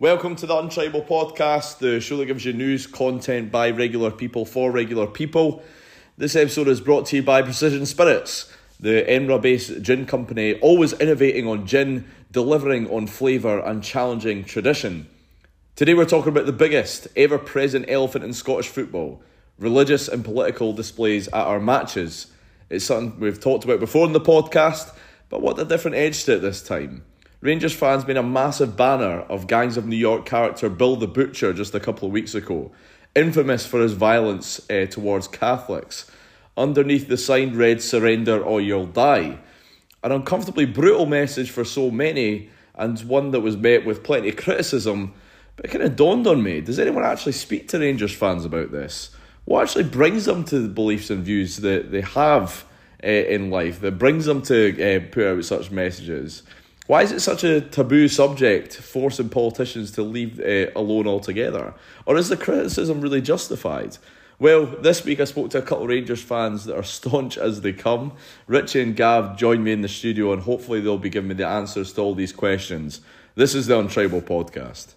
Welcome to the Untribal Podcast, the show that gives you news, content by regular people for regular people. This episode is brought to you by Precision Spirits, the Edinburgh based gin company, always innovating on gin, delivering on flavour, and challenging tradition. Today we're talking about the biggest ever present elephant in Scottish football religious and political displays at our matches. It's something we've talked about before in the podcast, but what a different edge to it this time. Rangers fans made a massive banner of Gangs of New York character Bill the Butcher just a couple of weeks ago, infamous for his violence uh, towards Catholics. Underneath the sign read Surrender or You'll Die. An uncomfortably brutal message for so many, and one that was met with plenty of criticism. But it kind of dawned on me does anyone actually speak to Rangers fans about this? what actually brings them to the beliefs and views that they have uh, in life that brings them to uh, put out such messages? Why is it such a taboo subject, forcing politicians to leave uh, alone altogether? Or is the criticism really justified? Well, this week I spoke to a couple of Rangers fans that are staunch as they come. Richie and Gav joined me in the studio, and hopefully they'll be giving me the answers to all these questions. This is the Untribal Podcast.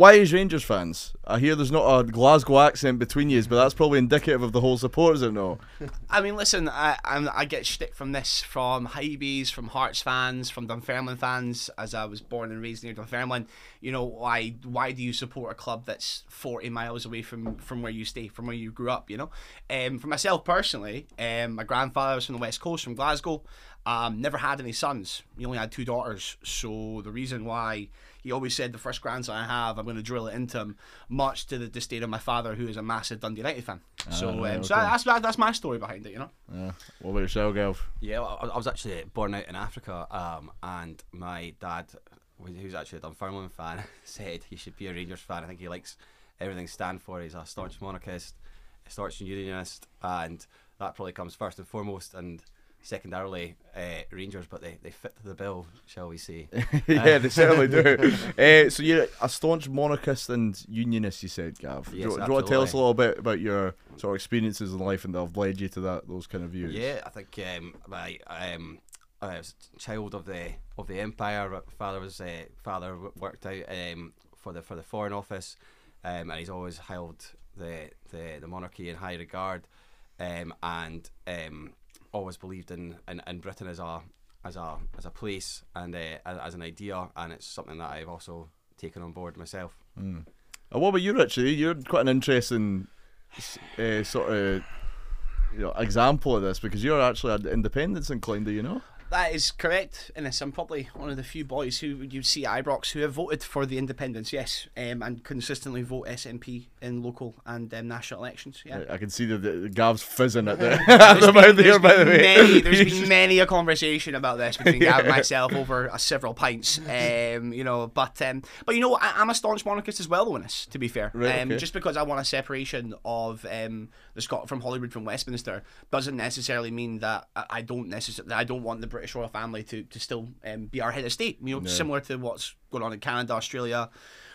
Why is Rangers fans? I hear there's not a Glasgow accent between you, but that's probably indicative of the whole support, is it no? I mean, listen, I I'm, i get shtick from this from Hibees, from Hearts fans, from Dunfermline fans, as I was born and raised near Dunfermline. You know, why why do you support a club that's 40 miles away from, from where you stay, from where you grew up, you know? Um, for myself personally, um, my grandfather was from the West Coast, from Glasgow. Um, never had any sons. He only had two daughters. So the reason why he always said the first grandson I have, I'm going to drill it into him, much to the disdain of my father, who is a massive Dundee United fan. Ah, so, um, okay. so that's that's my story behind it, you know. Yeah. What about yourself, Gav? Yeah, well, I was actually born out in Africa, um, and my dad, who's actually a Dunfermline fan, said he should be a Rangers fan. I think he likes everything stand for. He's a staunch monarchist, a staunch unionist, and that probably comes first and foremost. And secondarily uh, Rangers, but they, they fit the bill, shall we say? yeah, they certainly do. Uh, so you're a staunch monarchist and unionist, you said, Gav. Yes, do, you, do you want to tell us a little bit about your sort of experiences in life and that have led you to that those kind of views? Yeah, I think um, I, um, I was a child of the of the empire. Father was uh, father worked out um, for the for the foreign office, um, and he's always held the, the the monarchy in high regard. Um, and um, always believed in, in, in Britain as a as a as a place and uh, as an idea, and it's something that I've also taken on board myself. Mm. what about you, Richie? You're quite an interesting uh, sort of you know, example of this because you're actually an independence inclined, do you know? That is correct, Innes. I'm probably one of the few boys who you see at Ibrox who have voted for the independence, yes, um, and consistently vote SNP in local and um, national elections. Yeah, I can see the, the, Gav's fizzing at the, at the mouth here. By the way, many, there's been many a conversation about this between yeah. Gav and myself over uh, several pints. Um, you know, but um, but you know, I, am a staunch monarchist as well, Innes. To be fair, right, um, okay. just because I want a separation of um, the Scot from Holyrood from Westminster doesn't necessarily mean that I don't necessarily I don't want the British royal family to to still um, be our head of state. You know, similar to what's going on in Canada, Australia,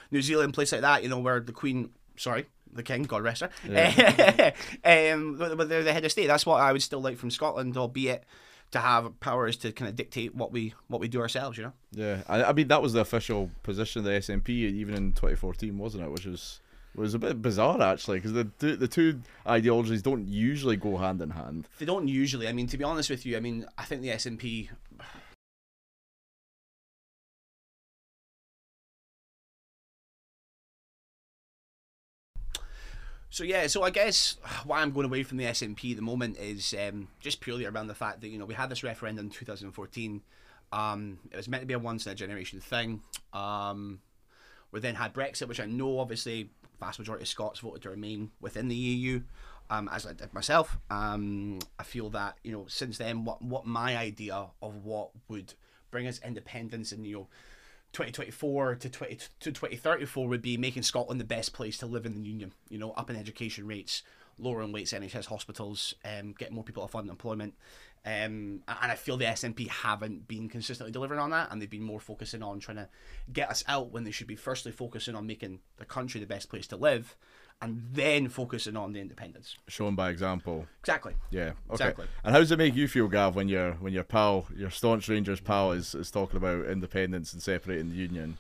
New Zealand, places like that. You know, where the Queen, sorry, the King, God rest her, yeah. um, but they're the head of state. That's what I would still like from Scotland, albeit to have powers to kind of dictate what we what we do ourselves. You know. Yeah, I, I mean that was the official position of the SNP even in 2014, wasn't it? Which was was a bit bizarre actually because the the two ideologies don't usually go hand in hand. They don't usually. I mean, to be honest with you, I mean, I think the SNP. So yeah, so I guess why I'm going away from the SNP at the moment is um, just purely around the fact that you know we had this referendum in 2014. Um, it was meant to be a once in a generation thing. Um, we then had Brexit, which I know obviously vast majority of Scots voted to remain within the EU, um, as I did myself. Um, I feel that you know since then, what what my idea of what would bring us independence in you know 2024 to 20 to 2034 would be making Scotland the best place to live in the union. You know, up in education rates, lowering waits NHS hospitals, um, getting more people off unemployment. Um, and I feel the SNP haven't been consistently delivering on that, and they've been more focusing on trying to get us out when they should be firstly focusing on making the country the best place to live, and then focusing on the independence. Shown by example. Exactly. Yeah. Okay. Exactly. And how does it make you feel, Gav, when your when your pal, your staunch Rangers pal, is, is talking about independence and separating the union?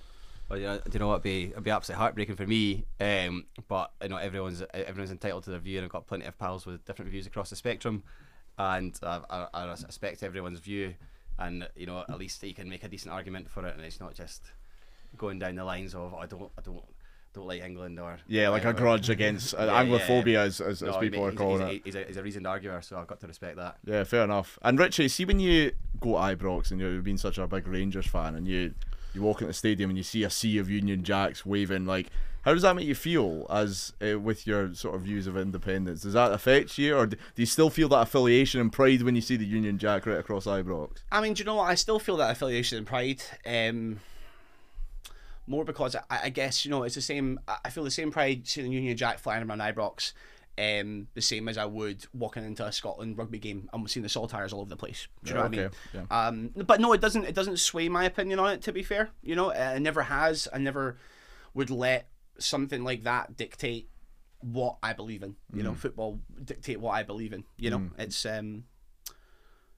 Well, you know, do you know what? It'd be it'd be absolutely heartbreaking for me. Um, but you know, everyone's everyone's entitled to their view, and I've got plenty of pals with different views across the spectrum, and I, I, I respect everyone's view, and you know, at least you can make a decent argument for it, and it's not just going down the lines of I don't I don't don't like England or Yeah, like a grudge against uh, Yeah, Anglophobia, yeah. as, as, as No, people he's, are calling he's, it. He's a, he's a reasoned arguer, so I've got to respect that. Yeah, fair enough. And Richie, see when you go to Ibrox and you've been such a big Rangers fan, and you you walk into the stadium and you see a sea of Union Jacks waving, like how does that make you feel as uh, with your sort of views of independence? Does that affect you, or do you still feel that affiliation and pride when you see the Union Jack right across Ibrox? I mean, do you know what? I still feel that affiliation and pride. Um, more because I, I guess you know it's the same. I feel the same pride seeing the Union Jack flying around Ibrox, um, the same as I would walking into a Scotland rugby game and seeing the saltires all over the place. Do you know what I mean? yeah. Um, but no, it doesn't. It doesn't sway my opinion on it. To be fair, you know, it never has. I never would let something like that dictate what I believe in. You Mm. know, football dictate what I believe in. You know, it's um,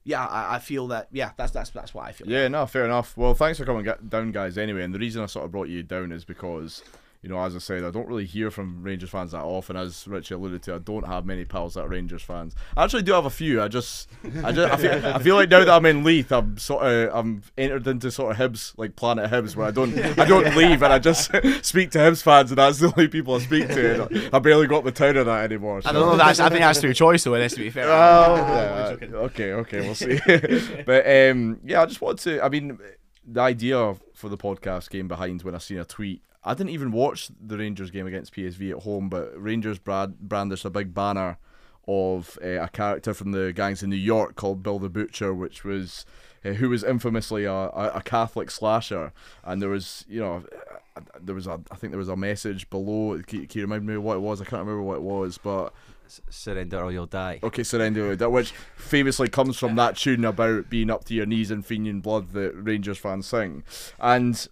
yeah, I, I feel that. Yeah, that's that's that's what I feel. Yeah, no, fair enough. Well, thanks for coming down, guys. Anyway, and the reason I sort of brought you down is because, you know, as I said, I don't really hear from Rangers fans that often. As Richie alluded to, I don't have many pals that are Rangers fans. I actually do have a few. I just, I just, I feel, I feel like now that I'm in Leith, I'm sort of, I'm entered into sort of Hibs, like Planet Hibs, where I don't, I don't leave and I just speak to Hibs fans, and that's the only people I speak to. And I barely got the town of that anymore. I so- don't know. That's I think that's through choice, though. It is to be fair. well, yeah, joking. okay, okay, we'll see. but um, yeah, I just want to. I mean, the idea for the podcast came behind when I seen a tweet. I didn't even watch the Rangers game against PSV at home, but Rangers brand brandished a big banner of uh, a character from the gangs in New York called Bill the Butcher, which was uh, who was infamously a, a, Catholic slasher, and there was you know. uh, There was a, I think there was a message below. Can, can you remind me what it was? I can't remember what it was, but surrender or you'll die. Okay, Surrender, that which famously comes from that tune about being up to your knees in Fenian blood that Rangers fans sing, and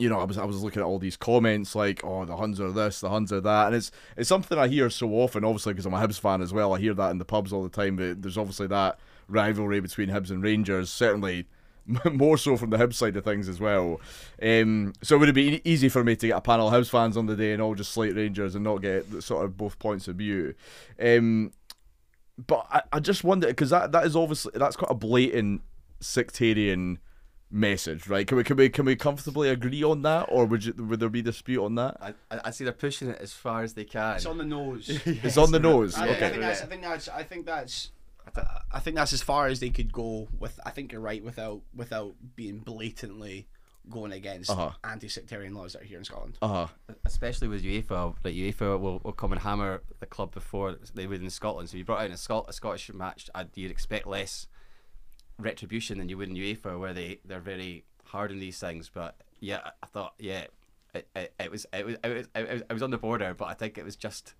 you know, I was I was looking at all these comments like, "Oh, the Huns are this, the Huns are that," and it's it's something I hear so often. Obviously, because I'm a Hibs fan as well, I hear that in the pubs all the time. But there's obviously that rivalry between Hibs and Rangers. Certainly. More so from the Hibs side of things as well. Um, so would it be easy for me to get a panel of Hibs fans on the day and all just slate Rangers and not get sort of both points of view? Um, but I, I just wonder because that, that is obviously that's quite a blatant sectarian message, right? Can we can we can we comfortably agree on that, or would you, would there be dispute on that? I, I, I see they're pushing it as far as they can. It's on the nose. It's on the nose. I, I think that's. I think that's. I think that's. I think that's as far as they could go with. I think you're right without without being blatantly going against Uh-huh. anti-sectarian laws that are here in Scotland. Uh huh. especially with UEFA, like UEFA will, will come and hammer the club before they would in Scotland. So you brought out in a, Scot- a Scottish match, I'd, you'd expect less retribution than you would in UEFA, where they they're very hard on these things. But yeah, I- thought yeah, it, it, it was it was it was it was, it was on the border, but I think it was just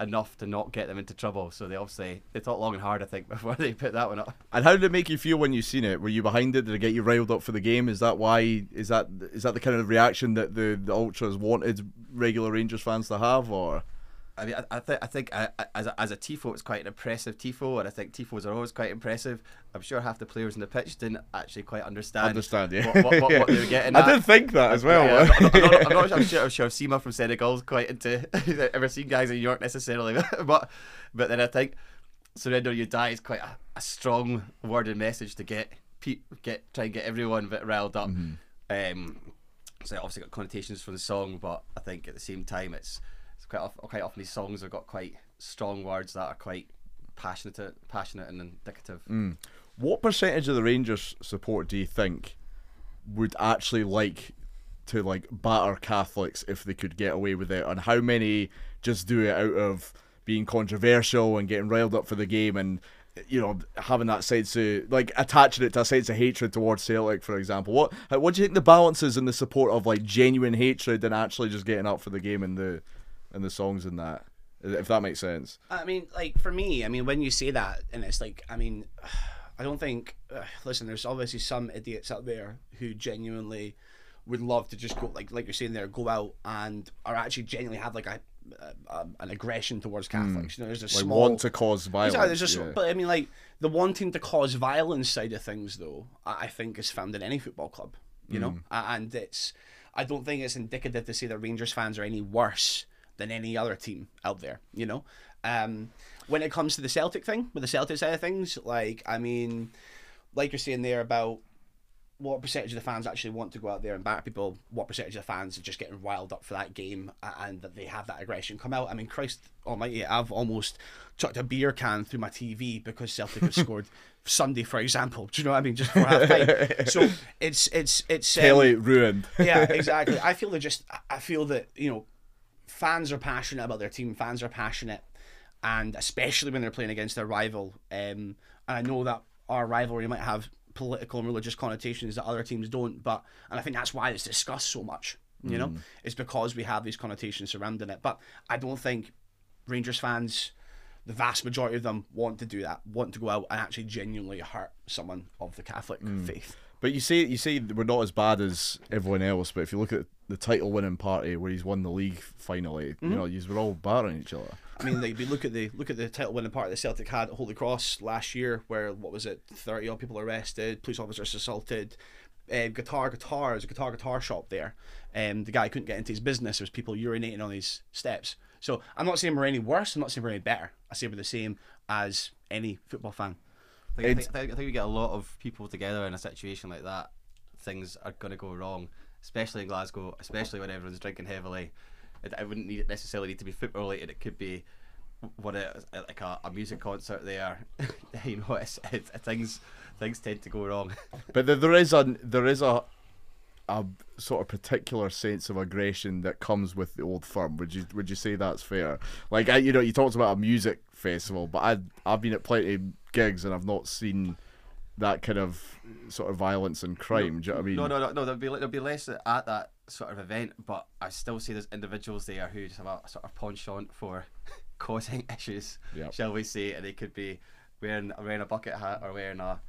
enough to not get them into trouble. So they obviously they thought long and hard, I think, before they put that one up. And how did it make you feel when you seen it? Were you behind it? Did it get you riled up for the game? Is that why? Is that is that the kind of reaction that the the ultras wanted regular Rangers fans to have, or? I mean, I, I think I think uh, as a, as a tifo, it's quite an impressive tifo, and I think tifos are always quite impressive. I'm sure half the players in the pitch didn't actually quite understand Understand, yeah. what, what, what, what they were getting. I at. did think that as well. Yeah, I'm, not, I'm, not, I'm, not, I'm sure, I'm sure Sima from Senegal's quite into ever seen guys in New York necessarily, but but then I think surrender you die is quite a, a strong worded message to get get try and get everyone a bit riled up. Um, so it obviously got connotations from the song, but I think at the same time it's it's quite often, quite often these songs have got quite strong words that are quite passionate passionate and indicative. Hmm. What percentage of the Rangers support do you think would actually like to like batter Catholics if they could get away with it, and how many just do it out of being controversial and getting riled up for the game and you know having that sense of like attaching it to a sense of hatred towards Celtic, for example. What what do you think the balance is in the support of like genuine hatred and actually just getting up for the game and the and the songs and that, if that makes sense? I mean, like for me, I mean, when you say that, and it's like, I mean, I don't think. Uh, listen, there's obviously some idiots out there who genuinely would love to just go, like, like you're saying there, go out and are actually genuinely have like a an aggression towards Catholics. You know, there's a Hmm. Like small want to cause violence. Exactly, there's just, yeah. but I mean, like the wanting to cause violence side of things, though, I I think is found in any football club. You know, Mm. A- and it's, I don't think it's indicative to say that Rangers fans are any worse than any other team out there. You know, um, when it comes to the Celtic thing, with the Celtic side of things, like I mean, like you're saying there about what percentage of the fans actually want to go out there and back people, what percentage of the fans are just getting riled up for that game and that they have that aggression come out. I mean, Christ almighty, I've almost chucked a beer can through my TV because Celtic have scored Sunday, for example. Do you know what I mean? Just for half time. So it's, it's, it's, um, Kelly ruined. yeah, exactly. I feel they're just. I feel that you know, fans are passionate about their team. Fans are passionate, and especially when they're playing against their rival. Um, and I know that our rivalry might have political and religious connotations that other teams don't, but and I think that's why it's discussed so much. You know, it's because we have these connotations surrounding it. But I don't think Rangers fans, the vast majority of them, want to do that. Want to go out and actually genuinely hurt someone of the Catholic faith. But you say you say we're not as bad as everyone else. But if you look at the title winning party where he's won the league finally, Mm-hmm. you know, you we're all battering each other. I mean, like, you look at the look at the title winning part that Celtic had at Holy Cross last year, where what was it, thirty odd people arrested, police officers assaulted, uh, guitar guitar, there's a guitar guitar shop there, um, the guy couldn't get into his business. There was people urinating on his steps. So I'm not saying we're any worse. I'm not saying we're any better. I say we're the same as any football fan. I think, I, think, I think we get a lot of people together in a situation like that. Things are going to go wrong, especially in Glasgow, especially when everyone's drinking heavily. It, it wouldn't need it necessarily need to be football related. It could be what it, like a, a music concert there. you know, it's, it's, things things tend to go wrong. But there, there is a there is a a sort of particular sense of aggression that comes with the old firm. Would you would you say that's fair? Like I, you know, you talked about a music festival, but I I've been at plenty of gigs and I've not seen that kind of sort of violence and crime. do you know what I mean? No, no, no, no. There'll be there'll be less at that sort of event, but I still see there's individuals there who just have a, sort of penchant for causing issues, Yep. shall we say? And they could be wearing wearing a bucket hat or wearing a,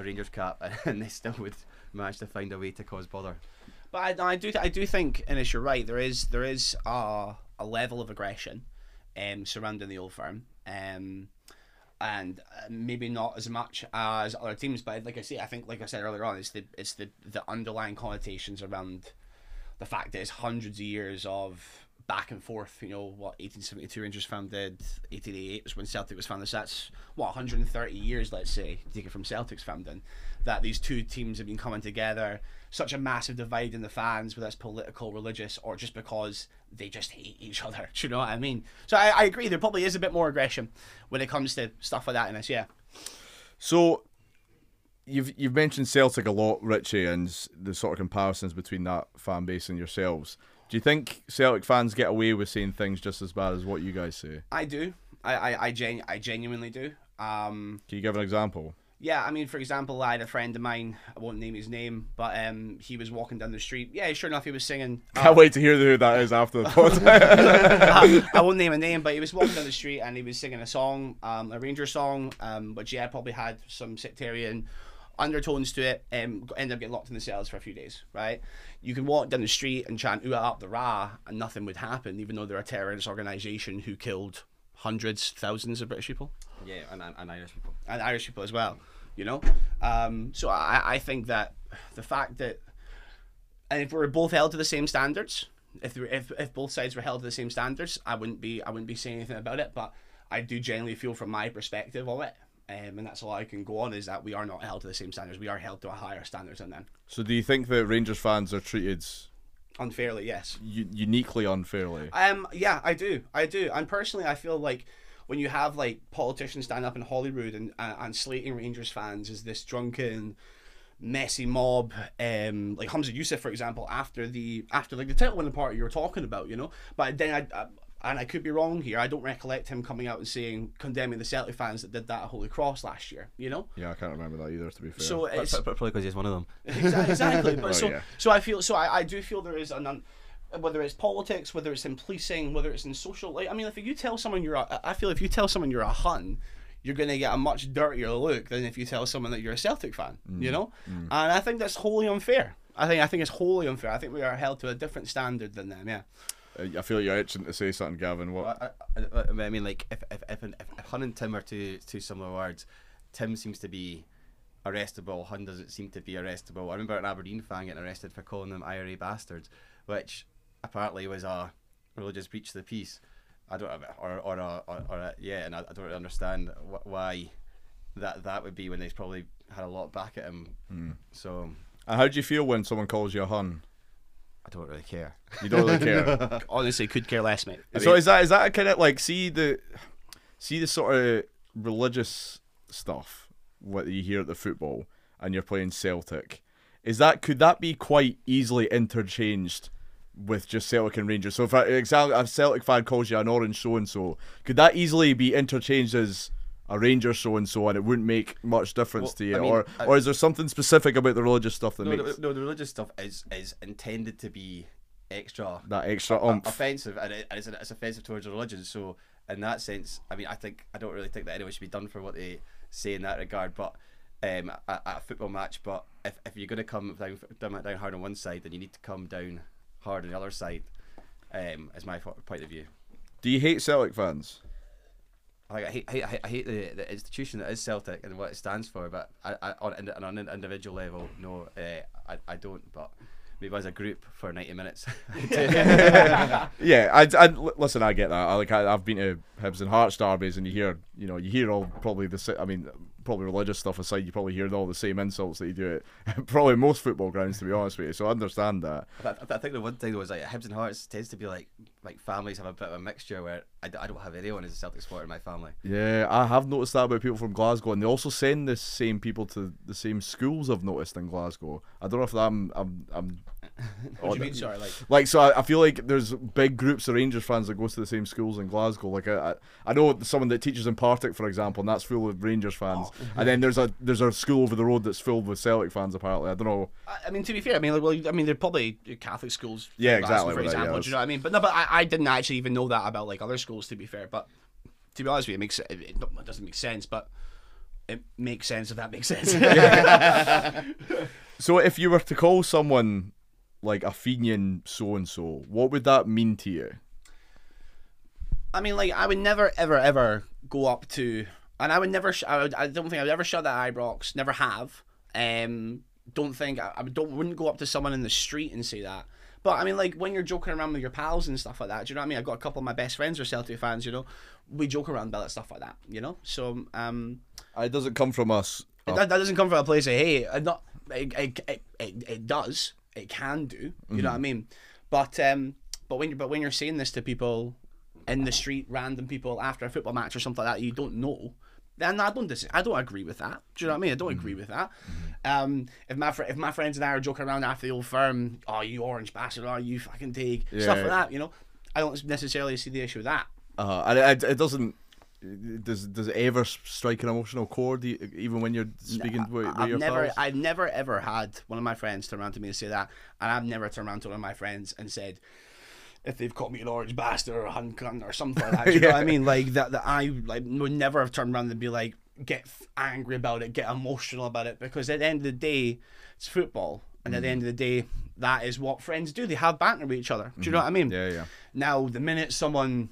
a Rangers cap, and they still would manage to find a way to cause bother. But I, I do I do think, and you're right, there is there is a, a level of aggression um, surrounding the old firm. Um, and uh, maybe not as much as other teams, but like I say, I think, like I said earlier on, it's the it's the, the underlying connotations around the fact that it's hundreds of years of back and forth. You know, what 1872 Rangers founded, 1888 was when Celtic was founded. So that's what 130 years, let's say, take it from Celtic's founding. That these two teams have been coming together. Such a massive divide in the fans, whether it's political, religious, or just because they just hate each other. Do you know what I mean? So I, I agree. There probably is a bit more aggression when it comes to stuff like that in this. Yeah. So you've you've mentioned Celtic a lot, Richie, and the sort of comparisons between that fan base and yourselves. Do you think Celtic fans get away with saying things just as bad as what you guys say? I do. I I I, genu- I genuinely do. Um, Can you give an example? yeah, I mean, for example, I had a friend of mine. I won't name his name, but um, he was walking down the street. Yeah, sure enough, he was singing. Can't wait to hear who that is after the pod. I, I won't name a name, but he was walking down the street and he was singing a song, um, a Ranger song, um, which yeah probably had some sectarian undertones to it. Um, ended up getting locked in the cells for a few days. Right? You can walk down the street and chant "Ooh up the Ra" and nothing would happen, even though they're a terrorist organization who killed hundreds, thousands of British people Yeah, and, and, Irish people. and Irish people as well. You know, um, so I, I think that the fact that, and if we were both held to the same standards, if if if both sides were held to the same standards, I wouldn't be I wouldn't be saying anything about it. But I do generally feel from my perspective of it, um, and that's all I can go on is that we are not held to the same standards. We are held to a higher standards than them. so do you think that Rangers fans are treated Unfairly, yes. u- uniquely unfairly? Um, yeah, I do, I do, and personally, I feel like when you have like politicians stand up in Holyrood and and, and slating Rangers fans as this drunken, messy mob, um, like Humza Yousaf, for example, after the after like the title winning party you were talking about, you know, but then I. I and I could be wrong here. I don't recollect him coming out and saying condemning the Celtic fans that did that at Holy Cross last year. You know, Yeah, I can't remember that either. To be fair. so it's Probably because he's one of them. Exactly. exactly. But Oh, so, yeah. so I feel, so I, I do feel there is an, un, whether it's politics, whether it's in policing, whether it's in social, like, I mean, if you tell someone you're a, I feel if you tell someone you're a Hun, you're going to get a much dirtier look than if you tell someone that you're a Celtic fan, Mm. you know? And I think that's wholly unfair. I think, I think it's wholly unfair. I think we are held to a different standard than them, yeah. I feel like you're itching to say something, Gavin. What? I, I, I, mean, like if if if, if, if Hun and Tim are two two similar words, Tim seems to be arrestable. Hun doesn't seem to be arrestable. I remember an Aberdeen fan getting arrested for calling them IRA bastards, which apparently was a religious breach of the peace. I don't or or a, or, or a, yeah, and I, I don't really understand wh- why that that would be when they've probably had a lot back at him. Hmm. So And how do you feel when someone calls you a hun? I don't really care. You don't really care. Honestly, could care less, mate. so is that is that a kind of like see the see the sort of religious stuff what you hear at the football and you're playing Celtic? Is that could that be quite easily interchanged with just Celtic and Rangers? So if a, example, a Celtic fan calls you an orange so and so, could that easily be interchanged as a Ranger so and so, and it wouldn't make much difference Well, to you, I mean, or I- or is there something specific about the religious stuff that No, makes the, no, the religious stuff is is intended to be extra that extra umph? offensive, and, it, and it's, it's offensive towards religion. So in that sense, I mean, I think I don't really think that anyone should be done for what they say in that regard. But um, at, at a football match, but if, if you're going to come down, down down hard on one side, then you need to come down hard on the other side. Um, is my point of view. Do you hate Celtic fans? Like I hate, I hate, I hate the, the institution that is Celtic and what it stands for, but I, I, on, on an individual level, no, uh, I, I don't. But maybe as a group for ninety minutes. Yeah, I, I listen. I get that. I like. I, I've been to Hibs and Hearts derbies, and you hear, you know, you hear all probably the. I mean, probably religious stuff aside, you probably hear all the same insults that you do at probably most football grounds, to be honest with you. So I understand that. I, I think the one thing that was like Hibs and Hearts tends to be like like families have a bit of a mixture where I, I don't have anyone as a Celtic supporter in my family. Yeah, I have noticed that about people from Glasgow, and they also send the same people to the same schools. I've noticed in Glasgow. I don't know if I'm I'm, I'm What do you mean? Sorry, like Like so, I, I feel like there's big groups of Rangers fans that go to the same schools in Glasgow. Like I, I, I know someone that teaches in Partick, for example, and that's full of Rangers fans. Oh, mhm. And then there's a there's a school over the road that's filled with Celtic fans. Apparently, I don't know. I I mean, to be fair, I mean, like, well, I mean, they're probably Catholic schools. Yeah, Glasgow, exactly, For with that, yeah, example, do you know what I mean? But no, but I, I didn't actually even know that about like other schools. To be fair, but to be honest with you, it makes it it doesn't make sense, but it makes sense if that makes sense. So if you were to call someone like a Fenian so and so, what would that mean to you? I mean, like, I would never, ever, ever go up to, and I would never, sh- I, would, I don't think I would ever shut that Ibrox, never have. Um, don't think I, I don't wouldn't go up to someone in the street and say that. But I mean, like when you're joking around with your pals and stuff like that, do you know what I mean? I've got a couple of my best friends are Celtic fans. You know, we joke around about stuff like that. You know, so um, It doesn't come from us. that, that doesn't come from a place of hey, uh, not it, it, it, it does, it can do. You know what I mean? But um, but when you but when you're saying this to people in the street, random people after a football match or something like that, you don't know. Then I don't dis- I don't agree with that. Do you know what I mean? I don't agree with that. Um, if my fr- if my friends and I are joking around after the old firm, oh you orange bastard, oh you fucking stuff Yeah. like that, you know, I don't necessarily see the issue with that. Uh, and it, it doesn't. Does does it ever strike an emotional chord, e- even when you're speaking with, with I've your never, pals? I've never ever had one of my friends turn around to me and say that, and I've never turned around to one of my friends and said, if they've caught me an orange bastard or a hun cunt or something like that, do you know what I mean? Like that, that I like would never have turned around and be like, get angry about it, get emotional about it, because at the end of the day, it's football, and at the end mm. of the day, that is what friends do. They have banter with each other. Do you know mm-hmm. what I mean? Yeah, yeah. Now, the minute someone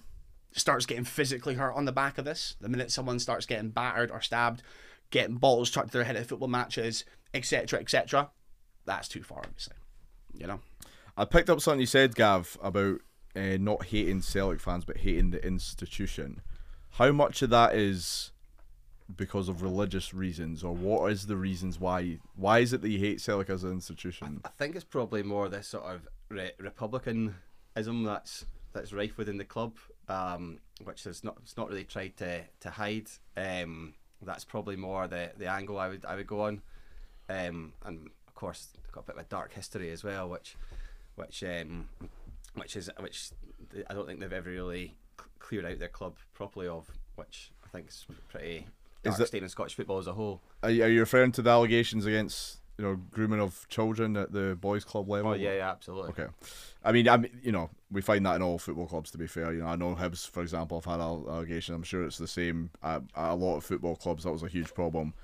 starts getting physically hurt on the back of this, the minute someone starts getting battered or stabbed, getting balls chucked to their head at football matches, etc., etc., that's too far, obviously. You know? I picked up something you said, Gav, about uh, not hating Celtic fans but hating the institution. How much of that is because of religious reasons, or what is the reasons why? Why is it that you hate Celtic as an institution? I think it's probably more this sort of re- republicanism that's that's rife within the club, um, which is not it's not really tried to to hide. Um, that's probably more the the angle I would I would go on, um, and of course got a bit of a dark history as well, which which um, which is which I don't think they've ever really cleared out their club properly of, which I think is pretty dark that- state in Scottish football as a whole. Are you, are you referring to the allegations against you know grooming of children at the boys' club level? Oh yeah, yeah, absolutely. Okay, I mean, I you know, we find that in all football clubs. To be fair, you know, I know Hibs, for example, have had al- allegations. I'm sure it's the same at, at a lot of football clubs. That was a huge problem.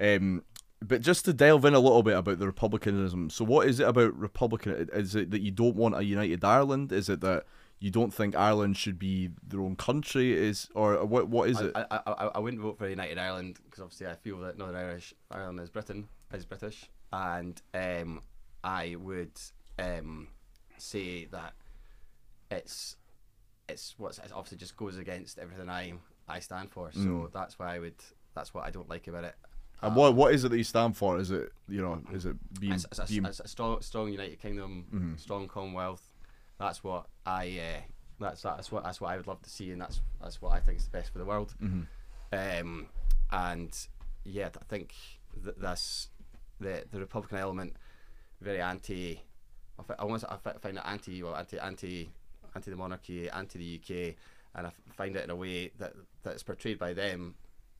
Um, but just to delve in a little bit about the republicanism. So, what is it about republican? Is it that you don't want a united Ireland? Is it that you don't think Ireland should be their own country? Is or what? What is it? I, I, I, I wouldn't vote for United Ireland because obviously I feel that Northern Irish Ireland is Britain is British, and um, I would um, say that it's it's what's it obviously just goes against everything I I stand for. So Mm. that's why I would. That's what I don't like about it. and what what is it that you stand for? Is it you know? Is it being, It's, it's, a, being it's a strong, strong United Kingdom, Mhm. strong Commonwealth. That's what I. Uh, that's that's what that's what I would love to see, and that's that's what I think is the best for the world. Mhm. Um, and yeah, I think that that's the the Republican element very anti. I almost I find it anti well anti anti anti the monarchy, anti the UK, and I find it in a way that that's portrayed by them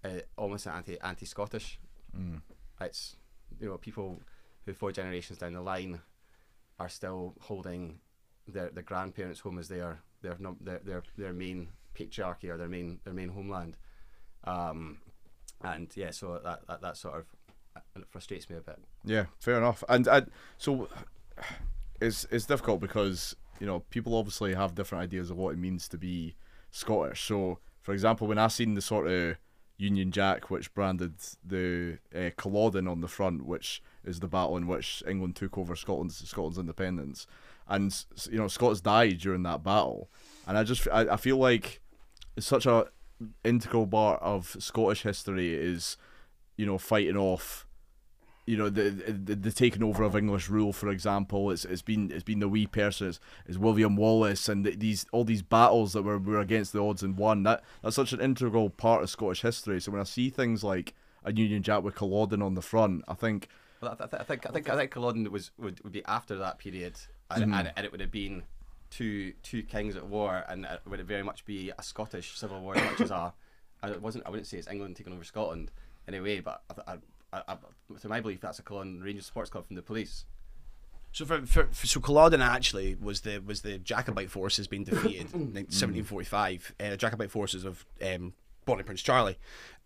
uh, almost anti anti Scottish. Mm. It's you know people who four generations down the line are still holding their their grandparents' home as their their their their, their main patriarchy or their main their main homeland. Um, and yeah, so that, that that sort of uh, it frustrates me a bit. Yeah, fair enough. And I, so it's it's difficult because you know people obviously have different ideas of what it means to be Scottish. So, for example, when I seen the sort of Union Jack, which branded the uh, Culloden on the front, which is the battle in which England took over Scotland's Scotland's independence, and you know Scots died during that battle, and I just I, I feel like it's such a integral part of Scottish history is you know fighting off you know the, the the taking over of English rule, for example, it's it's been it's been the wee person, it's, it's William Wallace, and th- these all these battles that were, were against the odds and won. That that's such an integral part of Scottish history. So when I see things like a Union Jack with Culloden on the front, I think Well, I, th- I think I think I think Culloden was would, would be after that period, and, mm-hmm. and, and it would have been two two kings at war, and it would very much be a Scottish civil war as much as a. wasn't. I wouldn't say it's England taking over Scotland in a way, but I, I, I, I, to my belief, that's a Culloden Rangers Sports Club from the police. So for, for, for so Culloden actually was the was the Jacobite forces being defeated in 1745. Uh, Jacobite forces of um, Bonnie Prince Charlie,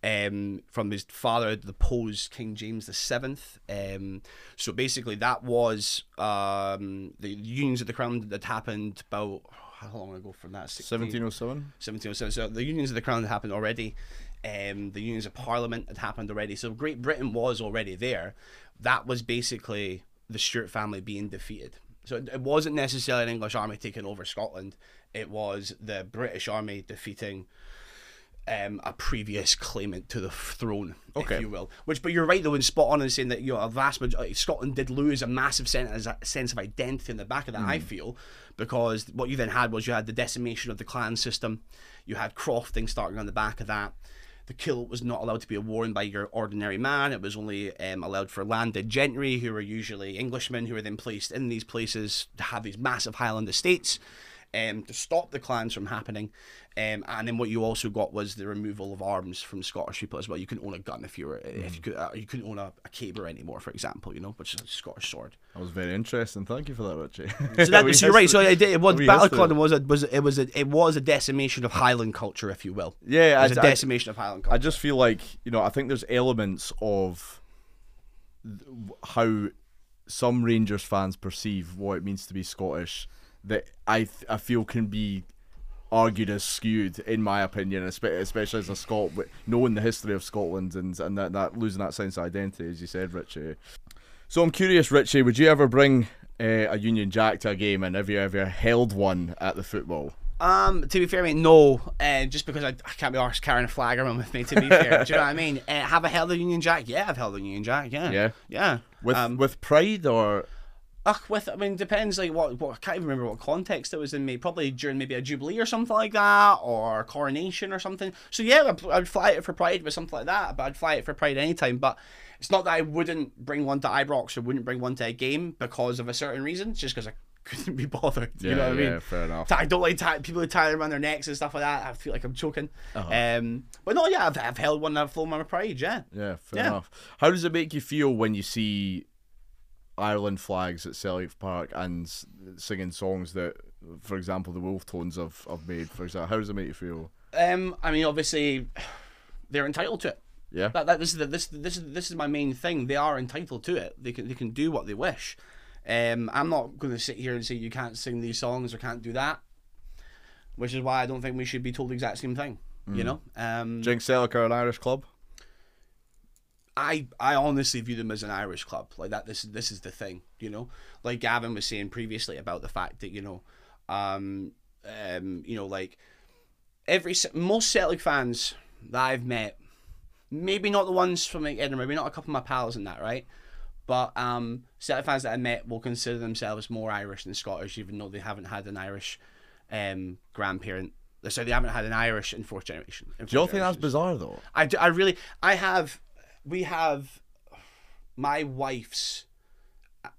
um, from his father, the deposed King James the Seventh. Um, so basically, that was um, the unions of the crown that happened about how long ago from that? 16 1707. 1707. So the unions of the crown had happened already. Um, the unions of parliament had happened already. So Great Britain was already there. That was basically the Stuart family being defeated. So it, it wasn't necessarily an English army taking over Scotland. It was the British army defeating um, a previous claimant to the throne, Okay. if you will. Which, but you're right though, in spot on in saying that you know a vast majority Scotland did lose a massive sense, a sense of identity in the back of that. I feel because what you then had was you had the decimation of the clan system, you had crofting starting on the back of that. The kilt was not allowed to be worn by your ordinary man. It was only um, allowed for landed gentry, who were usually Englishmen, who were then placed in these places to have these massive Highland estates um, to stop the clans from happening. Um, and then what you also got was the removal of arms from Scottish people as well. You couldn't own a gun if you were if you could uh, you couldn't own a, a caber anymore, for example. You know, which is a Scottish sword. That was very interesting. Thank you for that, Richie. So, that, so you're right. So it, it was we Battle of history. Culloden was a, was it was a, it was a decimation of Highland culture, if you will. Yeah, it was I- a I- decimation of Highland culture. I just feel like you know I think there's elements of how some Rangers fans perceive what it means to be Scottish that I th- I feel can be argued as skewed in my opinion, especially as a Scot, knowing the history of Scotland and and that, that losing that sense of identity, as you said, Richie. So I'm curious, Richie, would you ever bring uh, a Union Jack to a game, and have you ever held one at the football? Um, to be fair, mate, no. Uh, just because I, I can't be arsed carrying a flag around with me. To be fair, do you know what I mean? Uh, have I held a Union Jack? Yeah, I've held a Union Jack. Yeah, Yeah. yeah. With um, with pride or Ugh, with I mean, depends like what, what I can't even remember what context it was in. Maybe probably during maybe a jubilee or something like that, or coronation or something. So yeah, I'd, I'd fly it for pride with something like that. But I'd fly it for pride anytime. But it's not that I wouldn't bring one to Ibrox or wouldn't bring one to a game because of a certain reason. It's just because I couldn't be bothered. you know what I yeah, mean? fair enough. I don't like tie, people who tie them around their necks and stuff like that. I feel like I'm choking. Uh-huh. Um, but no, yeah, I've, I've held one. I've flown my pride. Yeah. Yeah, fair Yeah. enough. How does it make you feel when you see Ireland flags at Celtic Park and singing songs that, for example, the Wolfe Tones have, have made? For example, how does it make you feel? Um, I mean, obviously, they're entitled to it. Yeah, That, that this is the, this this is this is my main thing. They are entitled to it. They can they can do what they wish. Um, I'm not going to sit here and say you can't sing these songs or can't do that. which is why I don't think we should be told the exact same thing. You know, um, Celtic are an Irish club? I I honestly view them as an Irish club. Like that. This this is the thing. You know, like Gavin was saying previously about the fact that you know, um, um, you know, like every most Celtic fans that I've met, maybe not the ones from like Edinburgh, maybe not a couple of my pals and that, right? But um, Celtic fans that I met will consider themselves more Irish than Scottish, even though they haven't had an Irish um, grandparent. So they haven't had an Irish in fourth generation. in Do you all think that's bizarre though? I, do- I really I have we have my wife's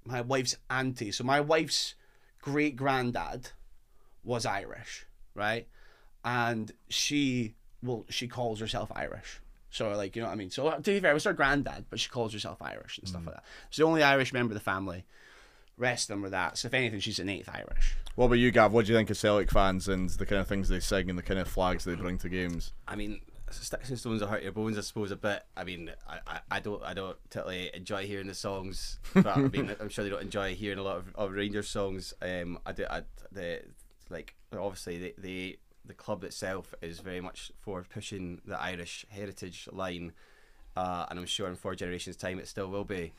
my wife's auntie. So my wife's great granddad was Irish right? And she well she calls herself Irish. So like you know what I mean? So to be fair it was her granddad but she calls herself Irish and stuff mm. like that. She's the only Irish member of the family. Rest of them were that. So if anything she's an eighth Irish. What about you, Gav? What do you think of Celtic fans and the kind of things they sing and the kind of flags they bring to games? I mean, sticks and stones will hurt your bones, I suppose, a bit. I mean, I, I, don't I don't particularly enjoy hearing the songs, but I mean, I'm sure they don't enjoy hearing a lot of, of Rangers songs. Um, I do, I, the like obviously the, the the club itself is very much for pushing the Irish heritage line, uh, and I'm sure in four generations' time it still will be.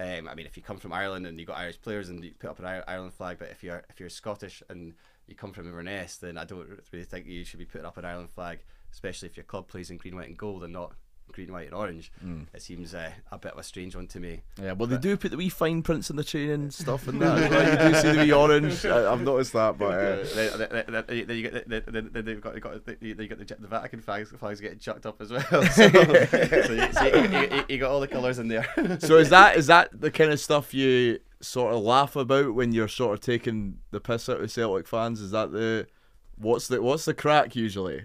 Um, I mean, if you come from Ireland and you've got Irish players and you put up an Ireland flag, but if you're if you're Scottish and you come from Inverness, then I don't really think you should be putting up an Ireland flag, especially if your club plays in green, white, and gold and not green, white, and orange. It seems uh, a bit of a strange one to me. Yeah, well, they do put the wee fine prints in the chain and stuff and that. well. you do see the wee orange. I, I've noticed that, but uh, then, then, then you get then, then they've got, they got, they, they got the, the Vatican flags, flags getting chucked up as well. So, so you, so you, you, you got all the colours in there. so is that is that the kind of stuff you sort of laugh about when you're sort of taking the piss out of Celtic fans? Is that the what's the what's the crack usually?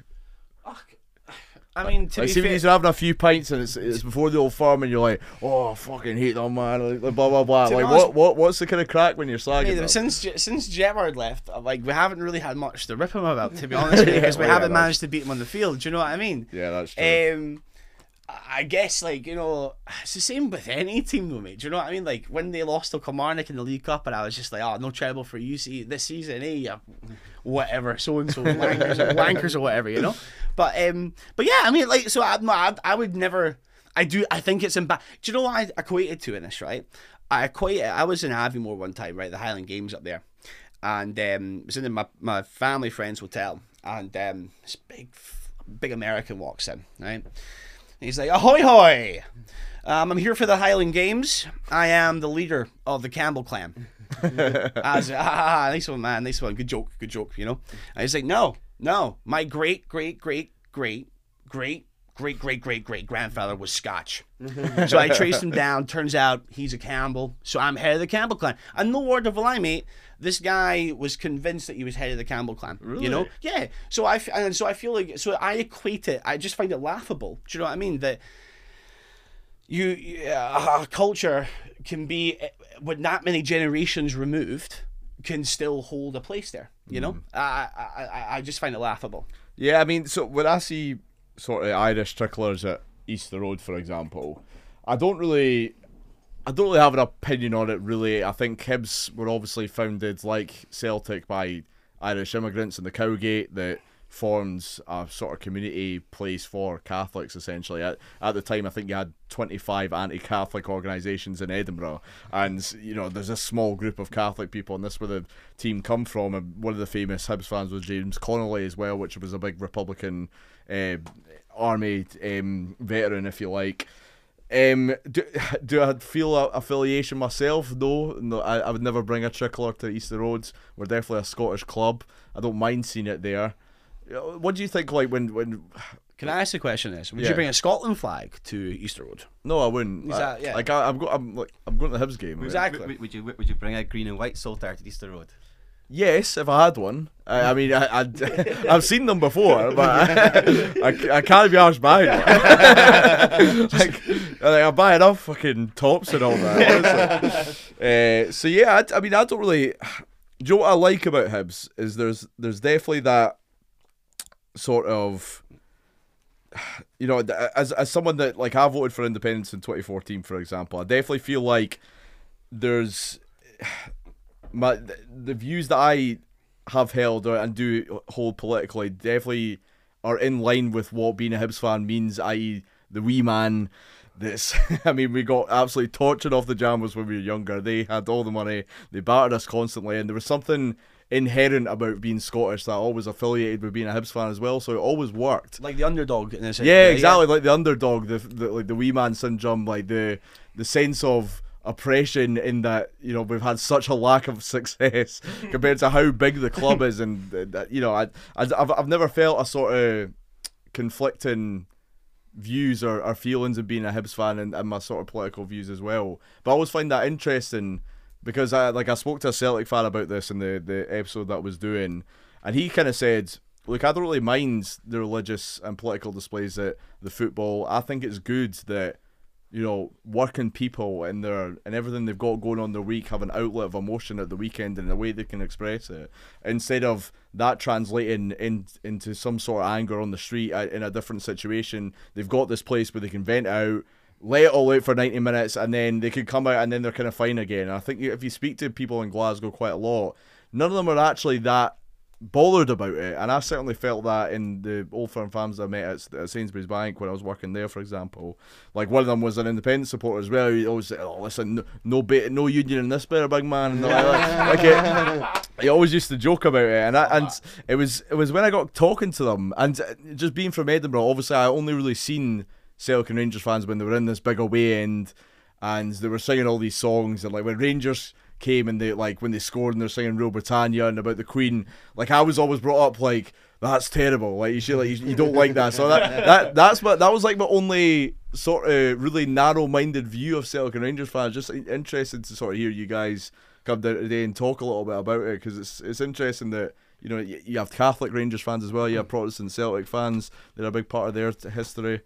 I mean to Like, be see when fair, you're having a few pints and it's, it's before the old firm and you're like, oh, I fucking hate them, man. Like, blah blah blah. To be Like, honest- what what what's the kind of crack when you're slagging Mate, them? since Je- since Gerrard left, uh, like we haven't really had much to rip him about, to be honest, because we Well, yeah, haven't that's- managed to beat him on the field. Do you know what I mean? Yeah, that's true. Um, I guess like you know, it's the same with any team though, mate. Do you know what I mean? Like when they lost to Kilmarnock in the League Cup, and I was just like, oh, no trouble for you see this season, eh? Yeah, whatever, so and so wankers, or wankers or whatever, you know. But um, but yeah, I mean, like, so I, I, I would never. I do. I think it's emba- Do you know what I equated to in this? Right, I equated. I was in Aviemore one time, right, the Highland Games up there, and um, was in my my family friend's hotel, and um, this big big American walks in, right. He's like, ahoy hoy! Um, I'm here for the Highland Games. I am the leader of the Campbell clan. I was like, ah, nice one, man. Nice one. Good joke. Good joke, you know? And he's like, no, no. My great, great, great, great, great, great, great, great, great grandfather was Scotch. so I traced him down. Turns out he's a Campbell. So I'm head of the Campbell clan. And no word of a lie, mate. This guy was convinced that he was head of the Campbell clan. Really? You know? Yeah. So I and so I feel like so I equate it. I just find it laughable. Do you know what I mean? That you, uh, culture can be uh, with not many generations removed can still hold a place there. You know, I, I I I just find it laughable. Yeah, I mean, so when I see sort of Irish tricolors at Easter Road, for example, I don't really, I don't really have an opinion on it. Really, I think Hibs were obviously founded like Celtic by Irish immigrants in the Cowgate that formed a sort of community place for Catholics essentially. At, at the time, I think you had 25 anti-Catholic organisations in Edinburgh, and you know there's a small group of Catholic people, and this where the team come from. And one of the famous Hibs fans was James Connolly as well, which was a big Republican uh, army um, veteran, if you like. Um, do, do I feel a affiliation myself? No, no. I, I would never bring a tricolor to Easter Roads. We're definitely a Scottish club. I don't mind seeing it there. What do you think? Like when when? Can I ask the question? This would Yeah. you bring a Scotland flag to Easter Road? No, I wouldn't. Is that- I- yeah. Like I, I'm, go, I'm like I'm going to the Hibs game. right? Exactly. Would, would you would you bring a green and white saltire to Easter Road? Yes, if I had one. I, I mean, I, I'd, I've seen them before, but I, I, I can't be arsed buying one. like, like, I buy enough fucking tops and all that. uh, so yeah, I, I mean, I don't really. Do you know what I like about Hibs is there's there's definitely that sort of. You know, as as someone that like I voted for independence in 2014, for example, I definitely feel like there's my the, the views that I have held or, and do hold politically definitely are in line with what being a Hibs fan means, i.e., the wee man. This, I mean, we got absolutely tortured off the Jambos when we were younger. They had all the money, they battered us constantly, and there was something inherent about being Scottish that always affiliated with being a Hibs fan as well. So it always worked. Like the underdog in this. Yeah, exactly. Like the underdog, the, the like the wee man syndrome, like the the sense of oppression in that you know we've had such a lack of success compared to how big the club is, and uh, that you know I, I I've I've never felt a sort of conflicting views or, or feelings of being a Hibs fan and, and my sort of political views as well. But I always find that interesting because I like I spoke to a Celtic fan about this in the the episode that I was doing, and he kind of said. Look, I don't really mind the religious and political displays at the football. I think it's good that you know, working people and their and everything they've got going on their week have an outlet of emotion at the weekend and a way they can express it instead of that translating in, into some sort of anger on the street uh, in a different situation. They've got this place where they can vent out, lay it all out for 90 minutes, and then they can come out and then they're kind of fine again. And I think if you speak to people in Glasgow quite a lot, none of them are actually that bothered about it, and I certainly felt that in the old firm fans I met at, at, Sainsbury's Bank when I was working there, for example. Like one of them was an independent supporter as well. He always said, "Oh, listen, no no, bit, no union in this bit, big man." And like, like it, he always used to joke about it, and I, and it was it was when I got talking to them, and uh, just being from Edinburgh, obviously I only really seen Celtic and Rangers fans when they were in this big away end, and they were singing all these songs, and like when Rangers came and they like when they scored and they're singing Rule Britannia and about the Queen. Like I was always brought up like that's terrible. Like you should like you, you don't like that. So that that that's what that was like my only sort of really narrow-minded view of Celtic and Rangers fans. Just interested to sort of hear you guys come down today and talk a little bit about it because it's it's interesting that you know, you have Catholic Rangers fans as well. You have Protestant Celtic fans. They're a big part of their history.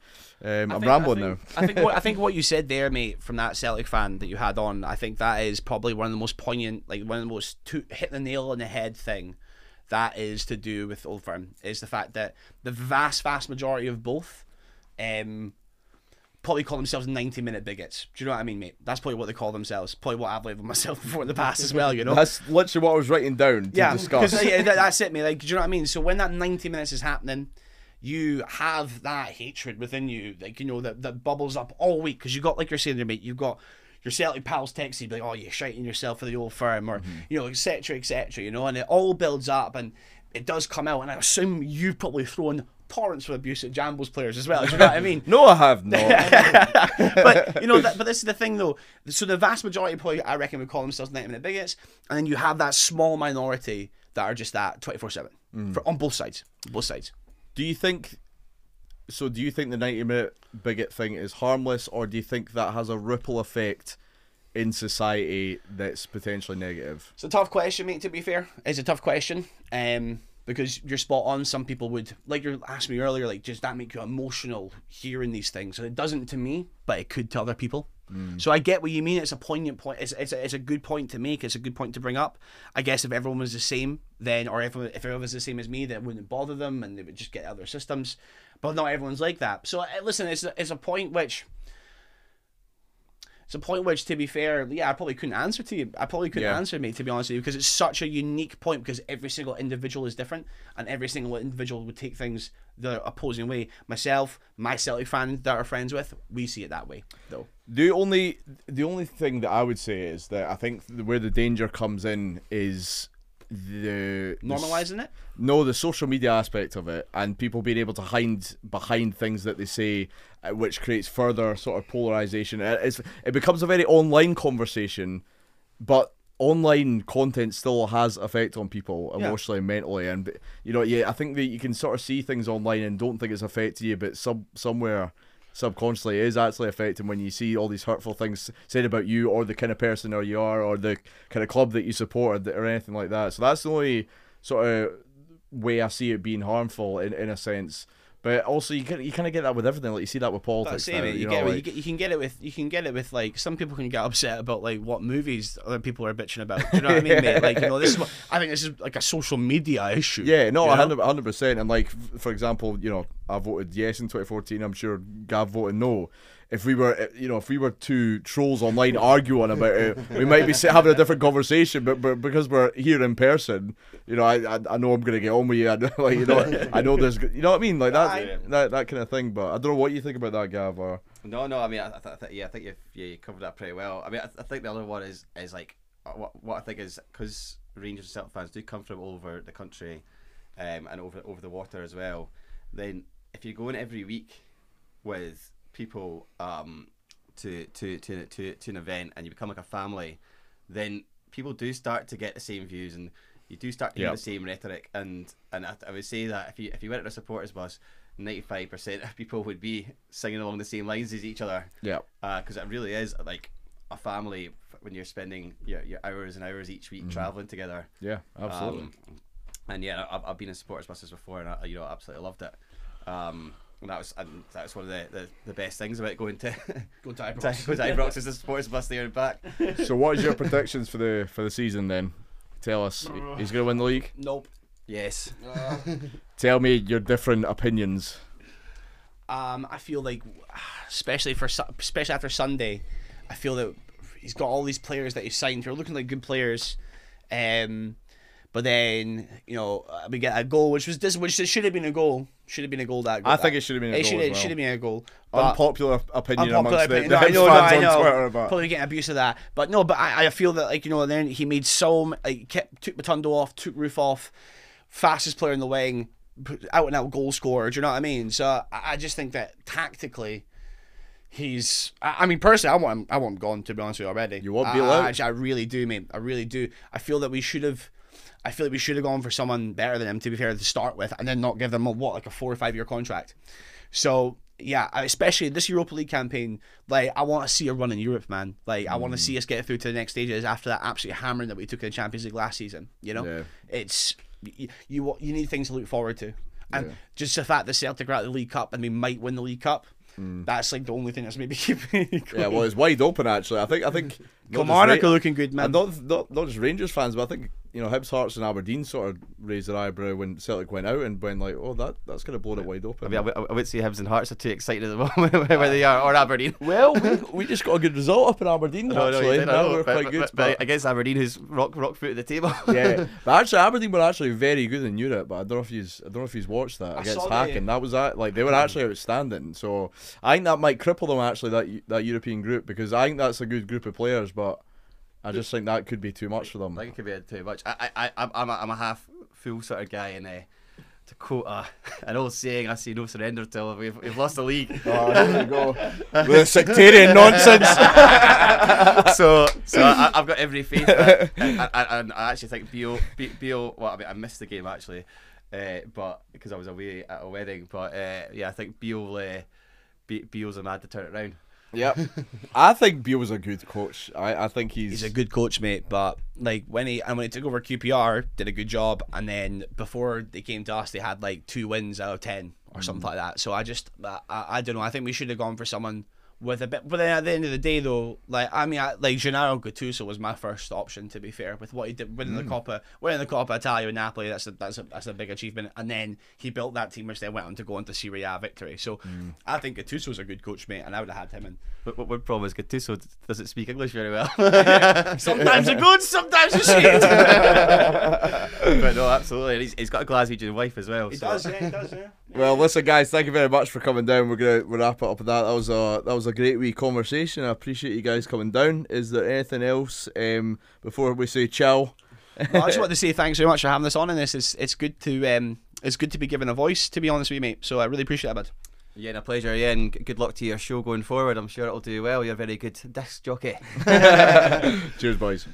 Um, I'm rambling I think, now. I think what I think what you said there, mate, from that Celtic fan that you had on, I think that is probably one of the most poignant, like one of the most to, hit the nail on the head thing. That is to do with Old Firm is the fact that the vast, vast majority of both um, probably call themselves 90 minute bigots. Do you know what I mean, mate? That's probably what they call themselves. Probably what I've labelled myself before in the past as well, you know? That's literally what I was writing down to yeah, discuss. yeah, that's it, mate. Like, do you know what I mean? So when that 90 minutes is happening, you have that hatred within you, like, you know, that, that bubbles up all week. Because you got, like you're saying there, mate, you've got your Celtic pals text you, be like, oh, you're shiting yourself for the old firm, or, mm-hmm. you know, etc., etc., you know? And it all builds up and it does come out. And I assume you've probably thrown torrents of abuse at Jambos players as well. Do you know what I mean? no, I have not. but you know, that, but this is the thing though. So the vast majority of players, I reckon, would call themselves ninety minute bigots, and then you have that small minority that are just that twenty four seven mm. on both sides. Both sides. Do you think? So, do you think the ninety minute bigot thing is harmless, or do you think that has a ripple effect? in society that's potentially negative? It's a tough question, mate. To be fair, it's a tough question. Um, because you're spot on. Some people would, like you asked me earlier, like does that make you emotional hearing these things. And it doesn't to me, but it could to other people. Mm. So I get what you mean. It's a poignant point. It's, it's, a, it's a good point to make. It's a good point to bring up. I guess if everyone was the same, then, or if, if everyone was the same as me, then it wouldn't bother them and they would just get other systems. But not everyone's like that. So uh, listen, it's, it's a point which it's a point which, to be fair, yeah, I probably couldn't answer to you. I probably couldn't yeah. answer, mate, to be honest with you, because it's such a unique point because every single individual is different and every single individual would take things the opposing way. Myself, my Celtic fan that are friends with, we see it that way, though. The only the only thing that I would say is that I think where the danger comes in is the normalizing the, it. No, the social media aspect of it, and people being able to hide behind things that they say, uh, which creates further sort of polarization. It, it becomes a very online conversation, but online content still has effect on people emotionally yeah. and mentally and you know yeah i think that you can sort of see things online and don't think it's affecting you but some somewhere subconsciously is actually affecting when you see all these hurtful things said about you or the kind of person or you are or the kind of club that you support or anything like that. So that's the only sort of way I see it being harmful in, in a sense. But also, you can you kind of get that with everything. Like you see that with politics. That's now. You, you, know, get, like... you, get, you can get it with you can get it with like some people can get upset about like what movies other people are bitching about. Do you know what I mean, mate? Like you know, this is what, I think this is like a social media issue. Yeah, no, hundred percent. And like for example, you know, I voted yes in 2014. I'm sure Gav voted no. If we were, uh, you know, if we were two trolls online arguing about it, we might be having a different conversation. But, but because we're here in person, you know, I I, I know I'm gonna get on with you. I know, like, you know, I know there's, you know what I mean, like that, that that kind of thing. But I don't know what you think about that, Gav. Or No, no. I mean, I, th- I th- yeah, I think you've, yeah, you covered that pretty well. I mean, I, th- I think the other one is is like uh, what what I think is because Rangers and Celtic fans do come from all over the country, um, and over over the water as well. Then if you're going every week with people um, to, to to to to an event and you become like a family, then people do start to get the same views and you do start to hear the same rhetoric. And and I, I would say that if you if you went to a supporters bus. 95% of people would be singing along the same lines as each other yeah, because it really is like a family when you're spending your, your hours and hours each week traveling together. yeah, absolutely. Um, and yeah, I've, I've been in supporters buses before, and I you know absolutely loved it. Um, and that was and that was one of the, the, the best things about going to Go to to, Ibrox. go to Ibrox is the supporters bus there and back. so, what is your predictions for the for the season then? Tell us. He's gonna win the league. Nope. Yes, Tell me your different opinions. Um, I feel like, especially for especially after Sunday, I feel that he's got all these players that he's signed who are looking like good players, um, but then you know uh, we get a goal which was this which should have been a goal should have been a goal that I think it should have been a it goal should well. should have been a goal. Unpopular opinion Unpopular amongst the, opinion. the No, I know, no, fans I on know. Twitter, but Probably getting abuse of that, but no. But I, I feel that like you know, then he made so m- like kept took Matondo off, took Roofe off, fastest player in the wing, out and out goal scorer. Do you know what I mean? So I, I just think that tactically. He's. I I mean, personally, I want him. I want him gone. To be honest with you, already. You want I, Beale I, out? I really do, mate. I really do. I feel that we should have. I feel like we should have gone for someone better than him. To be fair, to start with, and then not give them a what like a four or five year contract. So yeah, especially this Europa League campaign, like I want to see a run in Europe, man. Like I want Mm. to see us get through to the next stages after that absolute hammering that we took in the Champions League last season. You know, Yeah. it's you, you you need things to look forward to, and just the fact that Celtic are at the League Cup and we might win the League Cup, that's like the only thing that's maybe keeping. me Mm. yeah, well, it's wide open actually. I think I think Kilmarnock are looking good, man. and not, not not just Rangers fans, but I think you know Hibs, Hearts, and Aberdeen sort of raised their eyebrow when Celtic went out and went like, oh, that that's gonna blow it wide open." I open. mean, I, w- I would say Hibs and Hearts are too excited at the moment where they are, or Aberdeen. well, we, we just got a good result up in Aberdeen No, no, actually. did, I Now we're but- quite but- good, but but- against Aberdeen, who's rock rock foot at the table. yeah, but actually Aberdeen were actually very good in Europe. But I don't know if he's I don't know if he's watched that I against saw the- Hacken. That was that like they were actually mm. outstanding. So I think that might cripple them actually that that European group because I think that's a good group of players, but I just think that could be too much for them. I think it could be too much. I, I, I, I'm, a, I'm a half full sort of guy, and uh, to quote a, an old saying, I see no surrender till we've, we've lost the league. Oh, there you go. the sectarian nonsense. so, so I, I've got every faith, that, and, and, and I actually think Beale, Be- Beale. Well, I mean, I missed the game actually, uh, but because I was away at a wedding. But uh, yeah, I think Beale, uh, Be- Beale's a mad to turn it around. Yep. I think Beale was a good coach. I, I think he's, He's a good coach, mate. But like when he and when he took over QPR, did a good job. And then before they came to us, they had like two wins out of ten or something mm. like that. So I just I, I, I don't know. I think we should have gone for someone with a bit. But then at the end of the day, though, like I mean, I, like Gennaro Gattuso was my first option. To be fair, with what he did winning the mm. Coppa, winning the Coppa Italia with Napoli, that's a that's a that's a big achievement. And then he built that team, which then went on to go into Serie A victory. So mm. I think Gattuso's a good coach, mate, and I would have had him in. But what one problem is Gattuso doesn't speak English very well. Sometimes they're good, sometimes they're shit. but no, absolutely. And he's, he's got a Glaswegian wife as well. He so- does, yeah, he does, yeah. Well, listen, guys. Thank you very much for coming down. We're gonna we'll wrap it up with that. That was a that was a great wee conversation. I appreciate you guys coming down. Is there anything else um, before we say ciao? Well, I just want to say thanks very much for having us on in this. It's it's good to um it's good to be given a voice. To be honest with you, mate. So I really appreciate that, bud. Yeah, and a pleasure. Yeah, and good luck to your show going forward. I'm sure it'll do well. You're a very good disc jockey. Cheers, boys.